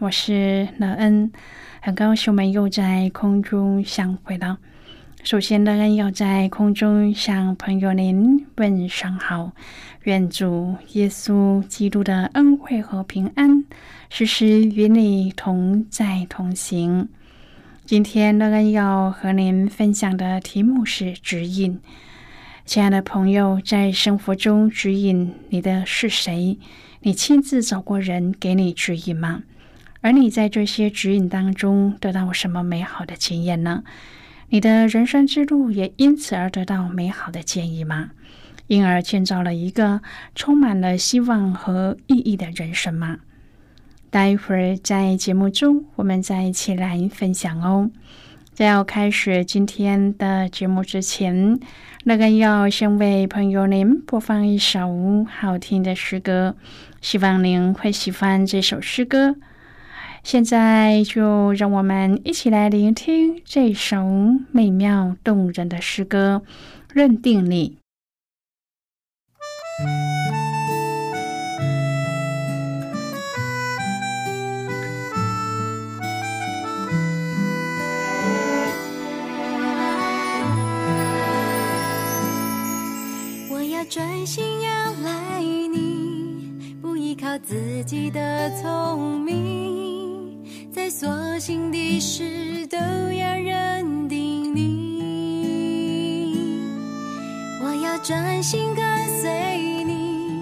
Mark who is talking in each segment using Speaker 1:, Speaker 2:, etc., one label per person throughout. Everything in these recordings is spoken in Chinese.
Speaker 1: 我是乐恩，很高兴我们又在空中相会了。首先，乐恩要在空中向朋友您问声好，愿主耶稣基督的恩惠和平安时时与你同在同行。今天，乐恩要和您分享的题目是指引。亲爱的朋友，在生活中指引你的是谁？你亲自找过人给你指引吗？而你在这些指引当中得到什么美好的经验呢？你的人生之路也因此而得到美好的建议吗？因而建造了一个充满了希望和意义的人生吗？待会儿在节目中，我们再一起来分享哦。在要开始今天的节目之前，那个要先为朋友您播放一首好听的诗歌，希望您会喜欢这首诗歌。现在就让我们一起来聆听这首美妙动人的诗歌《认定你》。
Speaker 2: 我要专心仰赖你，不依靠自己的聪明。在所幸的事都要认定你，我要专心跟随你，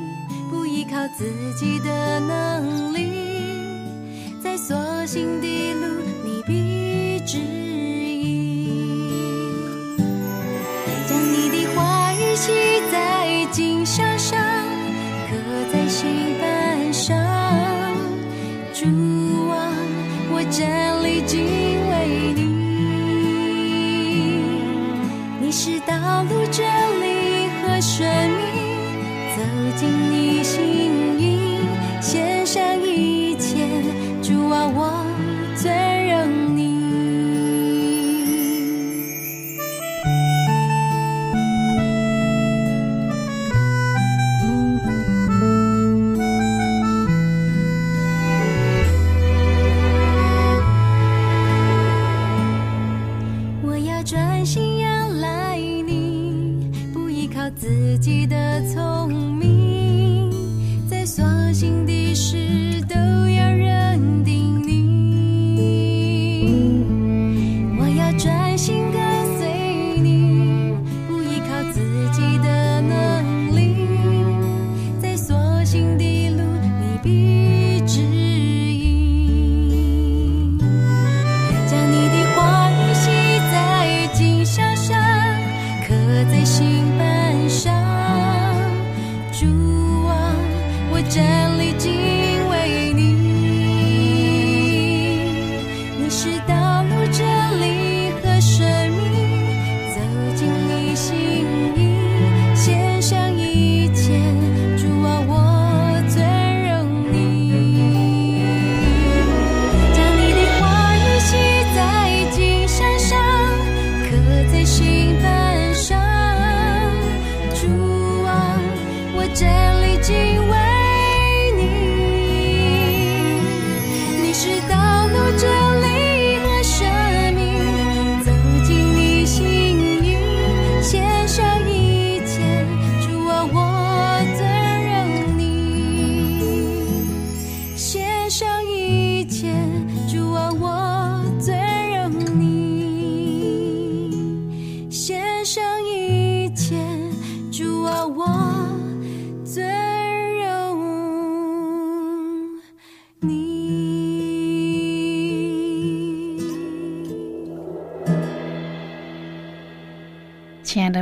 Speaker 2: 不依靠自己的能力。在所幸的自己的聪明在所幸的
Speaker 1: 时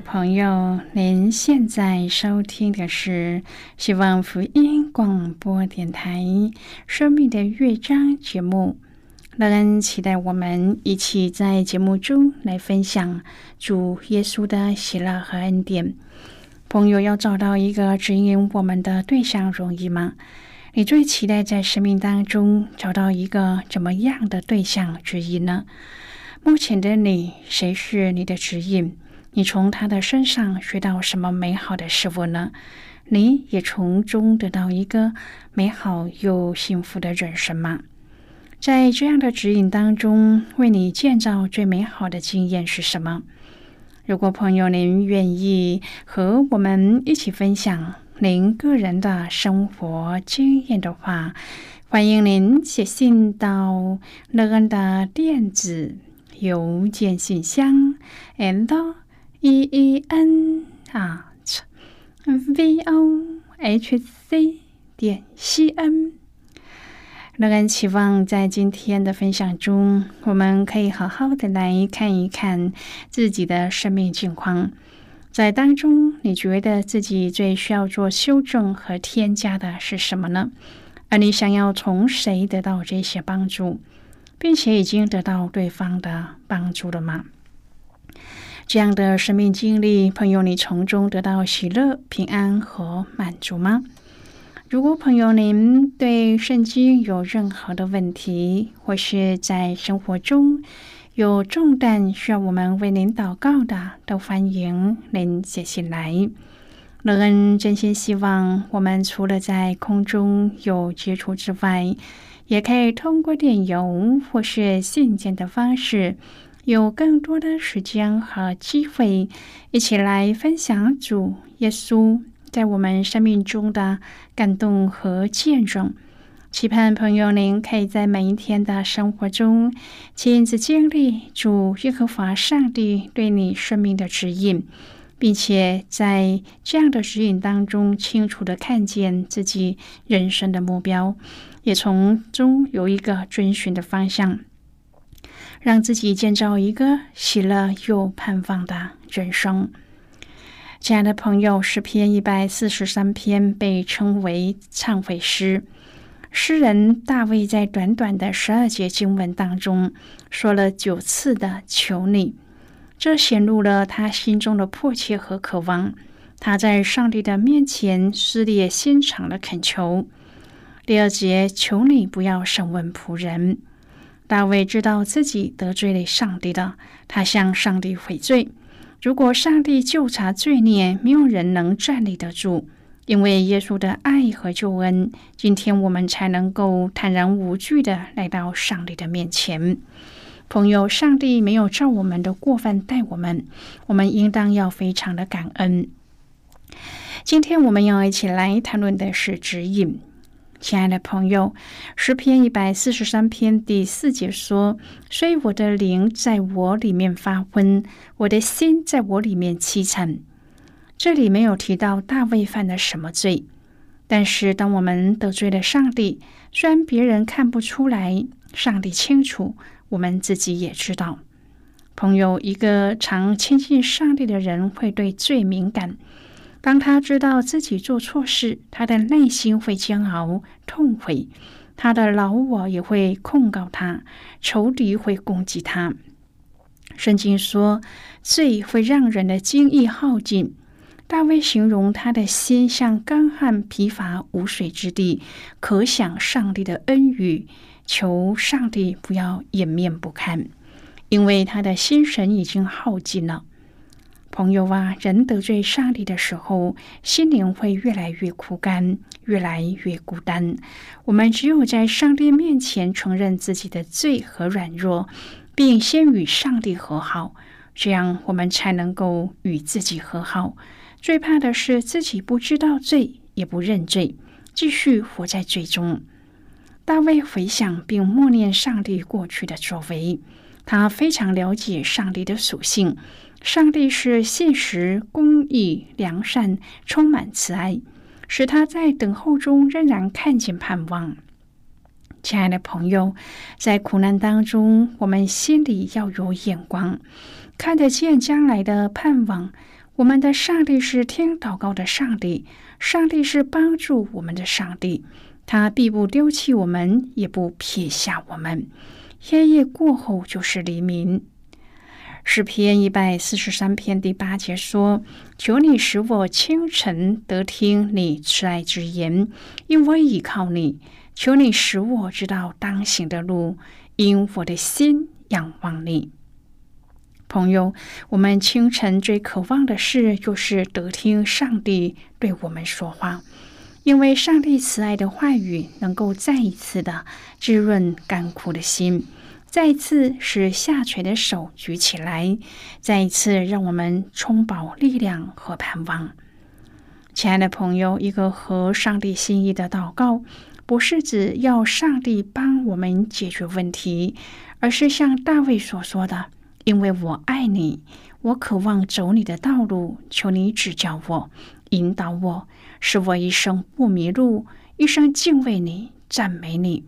Speaker 1: 朋友，您现在收听的是希望福音广播电台《生命的乐章》节目。乐恩期待我们一起在节目中来分享主耶稣的喜乐和恩典。朋友要找到一个指引我们的对象容易吗？你最期待在生命当中找到一个怎么样的对象指引呢？目前的你，谁是你的指引？你从他的身上学到什么美好的事物呢？你也从中得到一个美好又幸福的人生吗？在这样的指引当中，为你建造最美好的经验是什么？如果朋友您愿意和我们一起分享您个人的生活经验的话，欢迎您写信到乐恩的电子邮件信箱，and。E e n 啊，v o h c 点 c n。乐恩期望在今天的分享中，我们可以好好的来看一看自己的生命境况，在当中，你觉得自己最需要做修正和添加的是什么呢？而你想要从谁得到这些帮助，并且已经得到对方的帮助了吗？这样的生命经历，朋友，你从中得到喜乐、平安和满足吗？如果朋友您对圣经有任何的问题，或是在生活中有重担需要我们为您祷告的，都欢迎您写信来。乐恩真心希望，我们除了在空中有接触之外，也可以通过电邮或是信件的方式。有更多的时间和机会，一起来分享主耶稣在我们生命中的感动和见证。期盼朋友您可以在每一天的生活中亲自经历主耶和华上帝对你生命的指引，并且在这样的指引当中清楚的看见自己人生的目标，也从中有一个遵循的方向。让自己建造一个喜乐又盼望的人生。亲爱的朋友，诗篇一百四十三篇被称为忏悔诗。诗人大卫在短短的十二节经文当中说了九次的“求你”，这显露了他心中的迫切和渴望。他在上帝的面前撕裂心肠的恳求。第二节，求你不要审问仆人。大卫知道自己得罪了上帝的，他向上帝悔罪。如果上帝就查罪孽，没有人能站立得住。因为耶稣的爱和救恩，今天我们才能够坦然无惧的来到上帝的面前。朋友，上帝没有照我们的过犯待我们，我们应当要非常的感恩。今天我们要一起来谈论的是指引。亲爱的朋友，诗篇一百四十三篇第四节说：“所以我的灵在我里面发昏，我的心在我里面凄惨。”这里没有提到大卫犯了什么罪，但是当我们得罪了上帝，虽然别人看不出来，上帝清楚，我们自己也知道。朋友，一个常亲近上帝的人会对罪敏感。当他知道自己做错事，他的内心会煎熬、痛悔，他的老我也会控告他，仇敌会攻击他。圣经说，罪会让人的精意耗尽。大卫形容他的心像干旱疲乏无水之地，可想上帝的恩雨，求上帝不要掩面不看，因为他的心神已经耗尽了。朋友啊，人得罪上帝的时候，心灵会越来越枯干，越来越孤单。我们只有在上帝面前承认自己的罪和软弱，并先与上帝和好，这样我们才能够与自己和好。最怕的是自己不知道罪，也不认罪，继续活在罪中。大卫回想并默念上帝过去的作为，他非常了解上帝的属性。上帝是现实、公义、良善，充满慈爱，使他在等候中仍然看见盼望。亲爱的朋友，在苦难当中，我们心里要有眼光，看得见将来的盼望。我们的上帝是听祷告的上帝，上帝是帮助我们的上帝，他必不丢弃我们，也不撇下我们。黑夜过后就是黎明。诗篇一百四十三篇第八节说：“求你使我清晨得听你慈爱之言，因我倚靠你。求你使我知道当行的路，因我的心仰望你。”朋友，我们清晨最渴望的事，就是得听上帝对我们说话，因为上帝慈爱的话语，能够再一次的滋润干枯的心。再一次使下垂的手举起来，再一次让我们充饱力量和盼望。亲爱的朋友，一个合上帝心意的祷告，不是指要上帝帮我们解决问题，而是像大卫所说的：“因为我爱你，我渴望走你的道路，求你指教我，引导我，使我一生不迷路，一生敬畏你，赞美你。”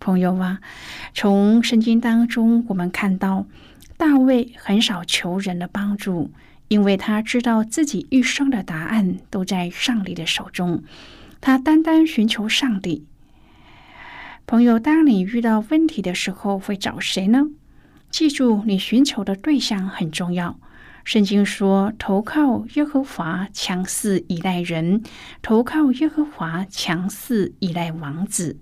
Speaker 1: 朋友啊，从圣经当中我们看到，大卫很少求人的帮助，因为他知道自己一生的答案都在上帝的手中。他单单寻求上帝。朋友，当你遇到问题的时候，会找谁呢？记住，你寻求的对象很重要。圣经说：“投靠耶和华，强似依赖人；投靠耶和华，强似依赖王子。”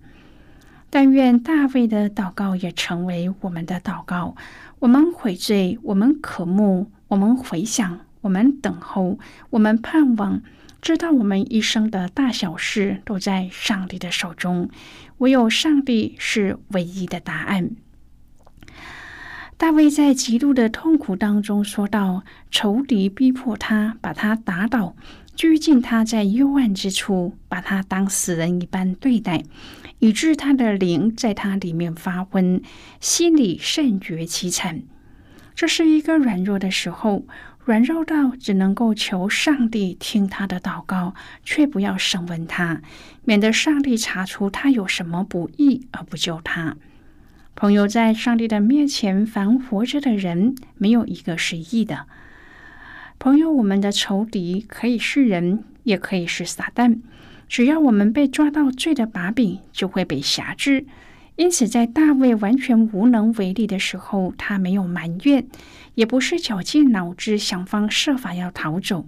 Speaker 1: 但愿大卫的祷告也成为我们的祷告。我们悔罪，我们渴慕，我们回想，我们等候，我们盼望，知道我们一生的大小事都在上帝的手中，唯有上帝是唯一的答案。大卫在极度的痛苦当中说道：“仇敌逼迫他，把他打倒，拘禁他在幽暗之处，把他当死人一般对待。”以致他的灵在他里面发昏，心里甚觉凄惨。这是一个软弱的时候，软弱到只能够求上帝听他的祷告，却不要审问他，免得上帝查出他有什么不义而不救他。朋友，在上帝的面前，凡活着的人没有一个是义的。朋友，我们的仇敌可以是人，也可以是撒旦。只要我们被抓到罪的把柄，就会被辖制。因此，在大卫完全无能为力的时候，他没有埋怨，也不是绞尽脑汁想方设法要逃走。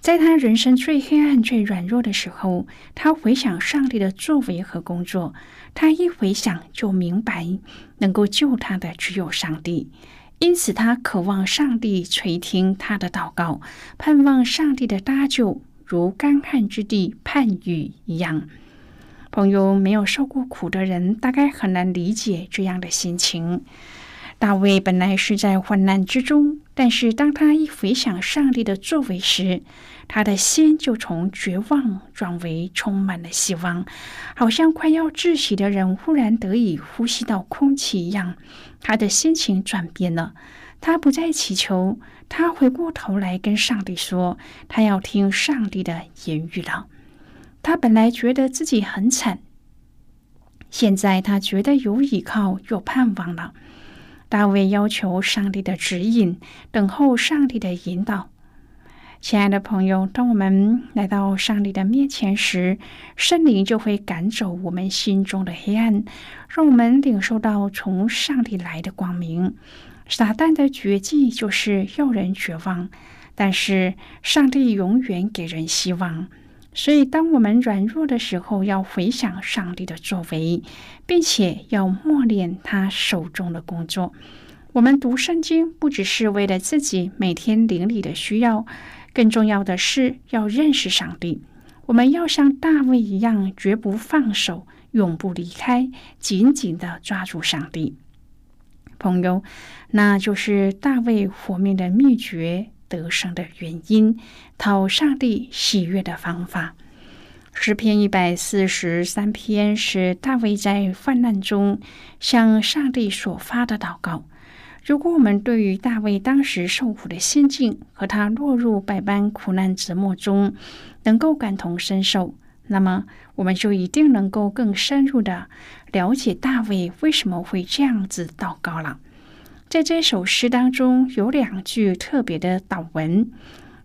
Speaker 1: 在他人生最黑暗、最软弱的时候，他回想上帝的作为和工作。他一回想，就明白能够救他的只有上帝。因此，他渴望上帝垂听他的祷告，盼望上帝的搭救。如干旱之地盼雨一样，朋友没有受过苦的人，大概很难理解这样的心情。大卫本来是在患难之中，但是当他一回想上帝的作为时，他的心就从绝望转为充满了希望，好像快要窒息的人忽然得以呼吸到空气一样。他的心情转变了，他不再祈求。他回过头来跟上帝说：“他要听上帝的言语了。”他本来觉得自己很惨，现在他觉得有依靠、有盼望了。大卫要求上帝的指引，等候上帝的引导。亲爱的朋友，当我们来到上帝的面前时，圣灵就会赶走我们心中的黑暗，让我们领受到从上帝来的光明。撒旦的绝技就是要人绝望，但是上帝永远给人希望。所以，当我们软弱的时候，要回想上帝的作为，并且要默念他手中的工作。我们读圣经不只是为了自己每天灵里的需要，更重要的是要认识上帝。我们要像大卫一样，绝不放手，永不离开，紧紧的抓住上帝。朋友，那就是大卫活命的秘诀、得胜的原因、讨上帝喜悦的方法。诗篇一百四十三篇是大卫在患难中向上帝所发的祷告。如果我们对于大卫当时受苦的心境和他落入百般苦难折磨中能够感同身受，那么我们就一定能够更深入的了解大卫为什么会这样子祷告了。在这首诗当中，有两句特别的祷文。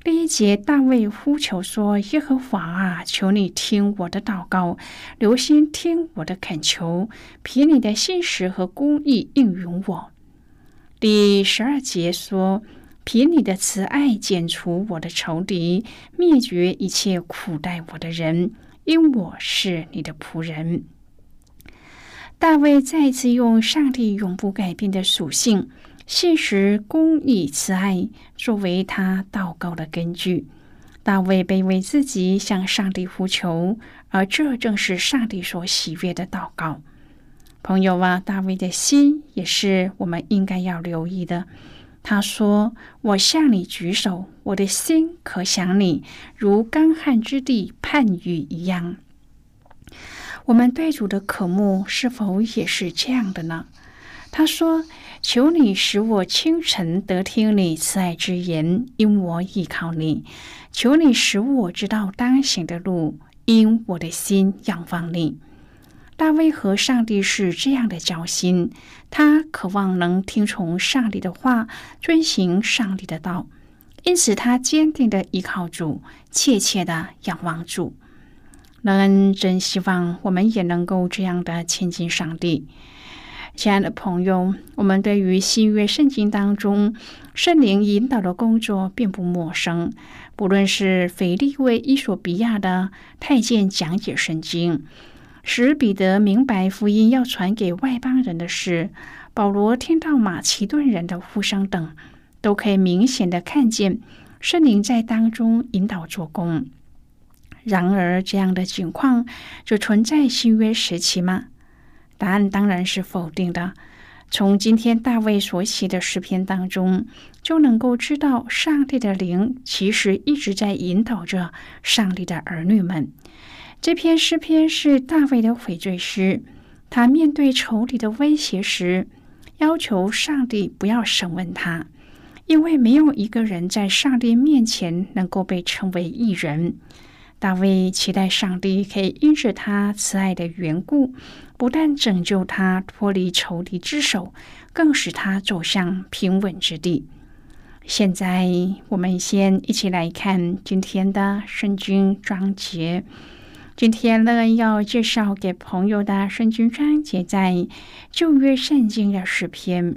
Speaker 1: 第一节，大卫呼求说：“耶和华啊，求你听我的祷告，留心听我的恳求，凭你的信实和公义应允我。”第十二节说：“凭你的慈爱剪除我的仇敌，灭绝一切苦待我的人，因我是你的仆人。”大卫再次用上帝永不改变的属性。现实公义慈爱作为他祷告的根据，大卫卑微自己向上帝呼求，而这正是上帝所喜悦的祷告。朋友啊，大卫的心也是我们应该要留意的。他说：“我向你举手，我的心可想你，如干旱之地盼雨一样。”我们对主的渴慕是否也是这样的呢？他说。求你使我清晨得听你慈爱之言，因我依靠你；求你使我知道当行的路，因我的心仰望你。大卫和上帝是这样的交心，他渴望能听从上帝的话，遵行上帝的道，因此他坚定的依靠主，切切的仰望主。人真希望我们也能够这样的亲近上帝。亲爱的朋友，我们对于新约圣经当中圣灵引导的工作并不陌生。不论是腓利为伊索比亚的太监讲解圣经，使彼得明白福音要传给外邦人的事，保罗听到马其顿人的呼声等，都可以明显的看见圣灵在当中引导做工。然而，这样的情况就存在新约时期吗？答案当然是否定的。从今天大卫所写的诗篇当中，就能够知道，上帝的灵其实一直在引导着上帝的儿女们。这篇诗篇是大卫的悔罪诗，他面对仇敌的威胁时，要求上帝不要审问他，因为没有一个人在上帝面前能够被称为义人。大卫期待上帝可以因着他慈爱的缘故。不但拯救他脱离仇敌之手，更使他走向平稳之地。现在，我们先一起来看今天的圣经章节。今天呢，要介绍给朋友的圣经章节在旧约圣经的诗篇。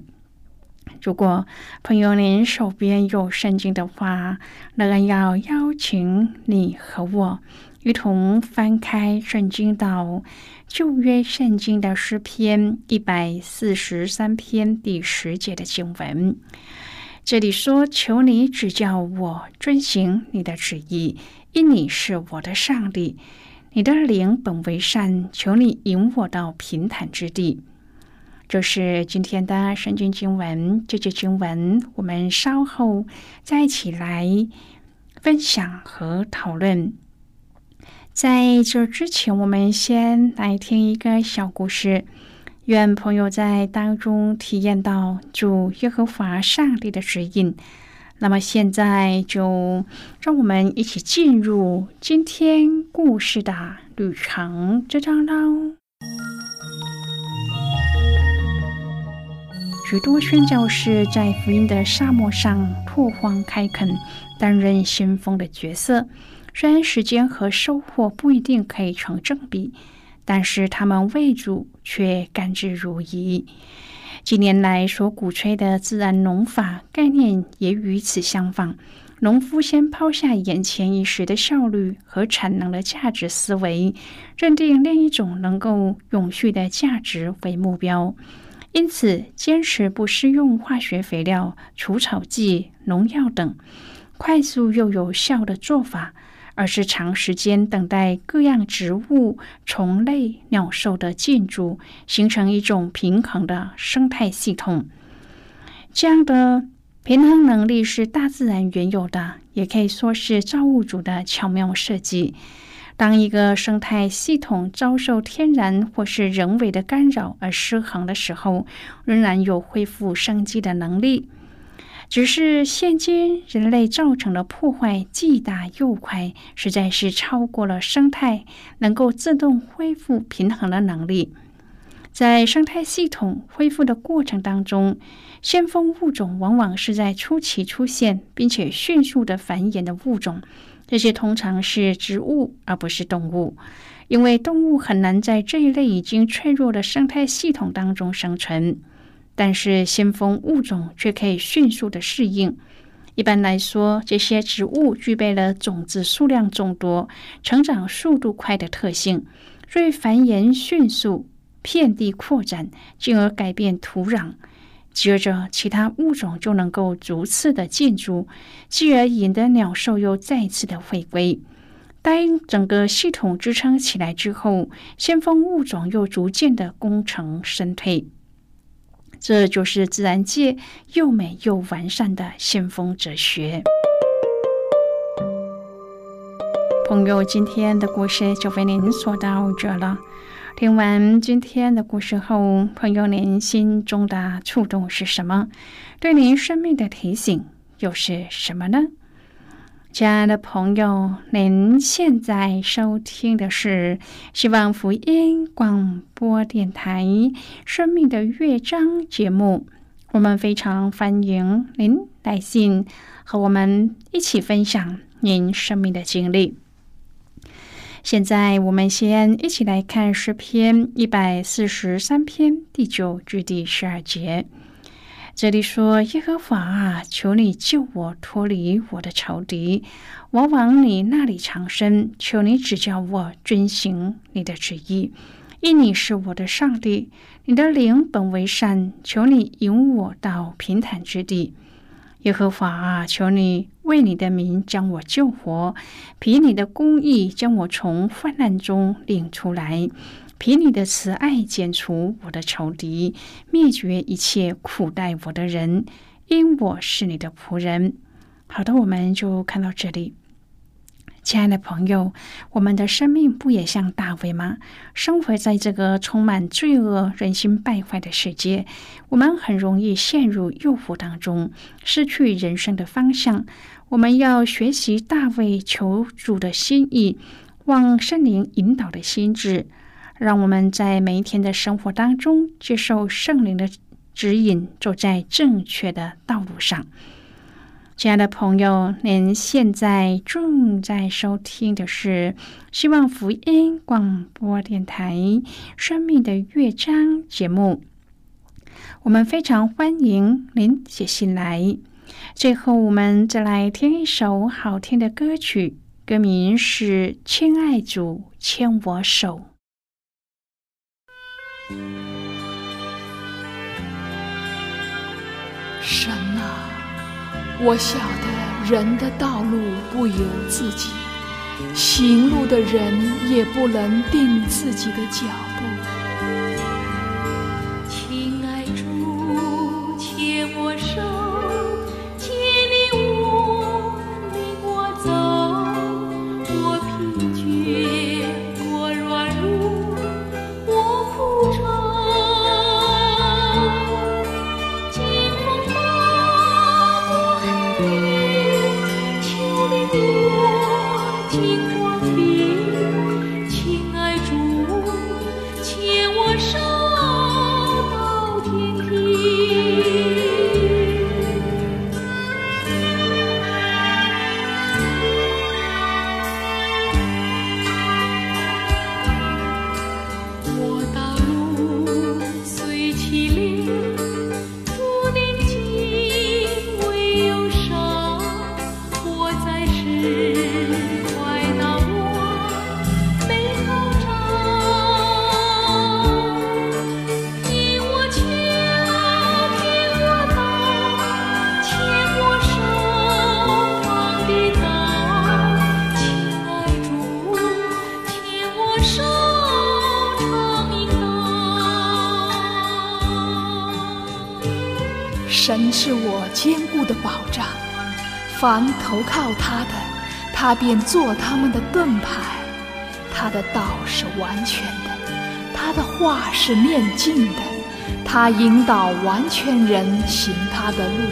Speaker 1: 如果朋友您手边有圣经的话，那要邀请你和我一同翻开圣经到。旧约圣经的诗篇一百四十三篇第十节的经文，这里说：“求你指教我遵行你的旨意，因你是我的上帝，你的灵本为善，求你引我到平坦之地。”就是今天的圣经经文。这节经文我们稍后再一起来分享和讨论。在这之前，我们先来听一个小故事，愿朋友在当中体验到主耶和华上帝的指引。那么现在就让我们一起进入今天故事的旅程这张喽。许多宣教士在福音的沙漠上拓荒开垦，担任先锋的角色。虽然时间和收获不一定可以成正比，但是他们为主却甘之如饴。近年来所鼓吹的自然农法概念也与此相仿。农夫先抛下眼前一时的效率和产能的价值思维，认定另一种能够永续的价值为目标，因此坚持不施用化学肥料、除草剂、农药等快速又有效的做法。而是长时间等待各样植物、虫类、鸟兽的进驻，形成一种平衡的生态系统。这样的平衡能力是大自然原有的，也可以说是造物主的巧妙设计。当一个生态系统遭受天然或是人为的干扰而失衡的时候，仍然有恢复生机的能力。只是现今人类造成的破坏既大又快，实在是超过了生态能够自动恢复平衡的能力。在生态系统恢复的过程当中，先锋物种往往是在初期出现并且迅速的繁衍的物种。这些通常是植物，而不是动物，因为动物很难在这一类已经脆弱的生态系统当中生存。但是先锋物种却可以迅速的适应。一般来说，这些植物具备了种子数量众多、成长速度快的特性，所以繁衍迅速、遍地扩展，进而改变土壤。接着，其他物种就能够逐次的进驻，继而引得鸟兽又再次的回归。当整个系统支撑起来之后，先锋物种又逐渐的功成身退。这就是自然界又美又完善的先锋哲学。朋友，今天的故事就为您说到这了。听完今天的故事后，朋友您心中的触动是什么？对您生命的提醒又是什么呢？亲爱的朋友，您现在收听的是希望福音广播电台《生命的乐章》节目。我们非常欢迎您来信和我们一起分享您生命的经历。现在，我们先一起来看诗篇一百四十三篇第九句第十二节。这里说：“耶和华啊，求你救我脱离我的仇敌，我往你那里长生。求你指教我遵行你的旨意，因你是我的上帝。你的灵本为善，求你引我到平坦之地。耶和华啊，求你为你的名将我救活，凭你的公义将我从患难中领出来。”凭你的慈爱剪除我的仇敌，灭绝一切苦待我的人，因我是你的仆人。好的，我们就看到这里。亲爱的朋友，我们的生命不也像大卫吗？生活在这个充满罪恶、人心败坏的世界，我们很容易陷入诱惑当中，失去人生的方向。我们要学习大卫求主的心意，望圣灵引导的心智。让我们在每一天的生活当中接受圣灵的指引，走在正确的道路上。亲爱的朋友，您现在正在收听的是希望福音广播电台《生命的乐章》节目。我们非常欢迎您写信来。最后，我们再来听一首好听的歌曲，歌名是《亲爱主牵我手》。
Speaker 2: 神啊，我晓得人的道路不由自己，行路的人也不能定自己的脚步。凡投靠他的，他便做他们的盾牌。他的道是完全的，他的话是面镜的，他引导完全人行他的路。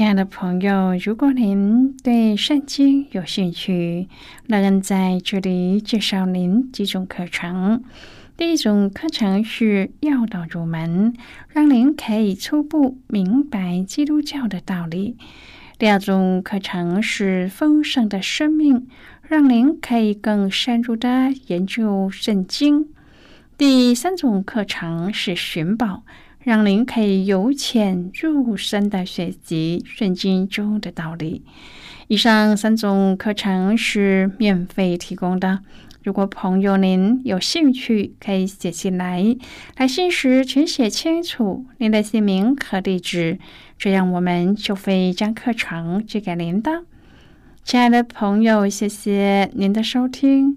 Speaker 1: 亲爱的朋友，如果您对圣经有兴趣，乐恩在这里介绍您几种课程。第一种课程是要道入门，让您可以初步明白基督教的道理；第二种课程是丰盛的生命，让您可以更深入的研究圣经；第三种课程是寻宝。让您可以由浅入深的学习圣经中的道理。以上三种课程是免费提供的。如果朋友您有兴趣，可以写信来，来信时请写清楚您的姓名和地址，这样我们就会将课程寄给您的。亲爱的朋友，谢谢您的收听。